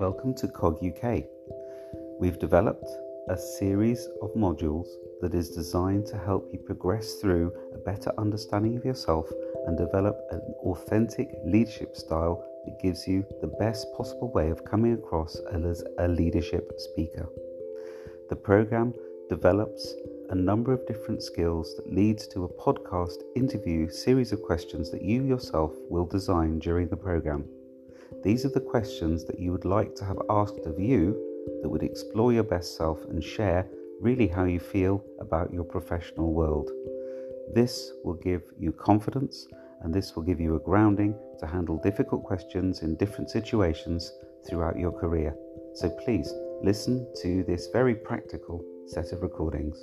Welcome to COG UK. We've developed a series of modules that is designed to help you progress through a better understanding of yourself and develop an authentic leadership style that gives you the best possible way of coming across as a leadership speaker. The program develops a number of different skills that leads to a podcast interview series of questions that you yourself will design during the program. These are the questions that you would like to have asked of you that would explore your best self and share really how you feel about your professional world. This will give you confidence and this will give you a grounding to handle difficult questions in different situations throughout your career. So please listen to this very practical set of recordings.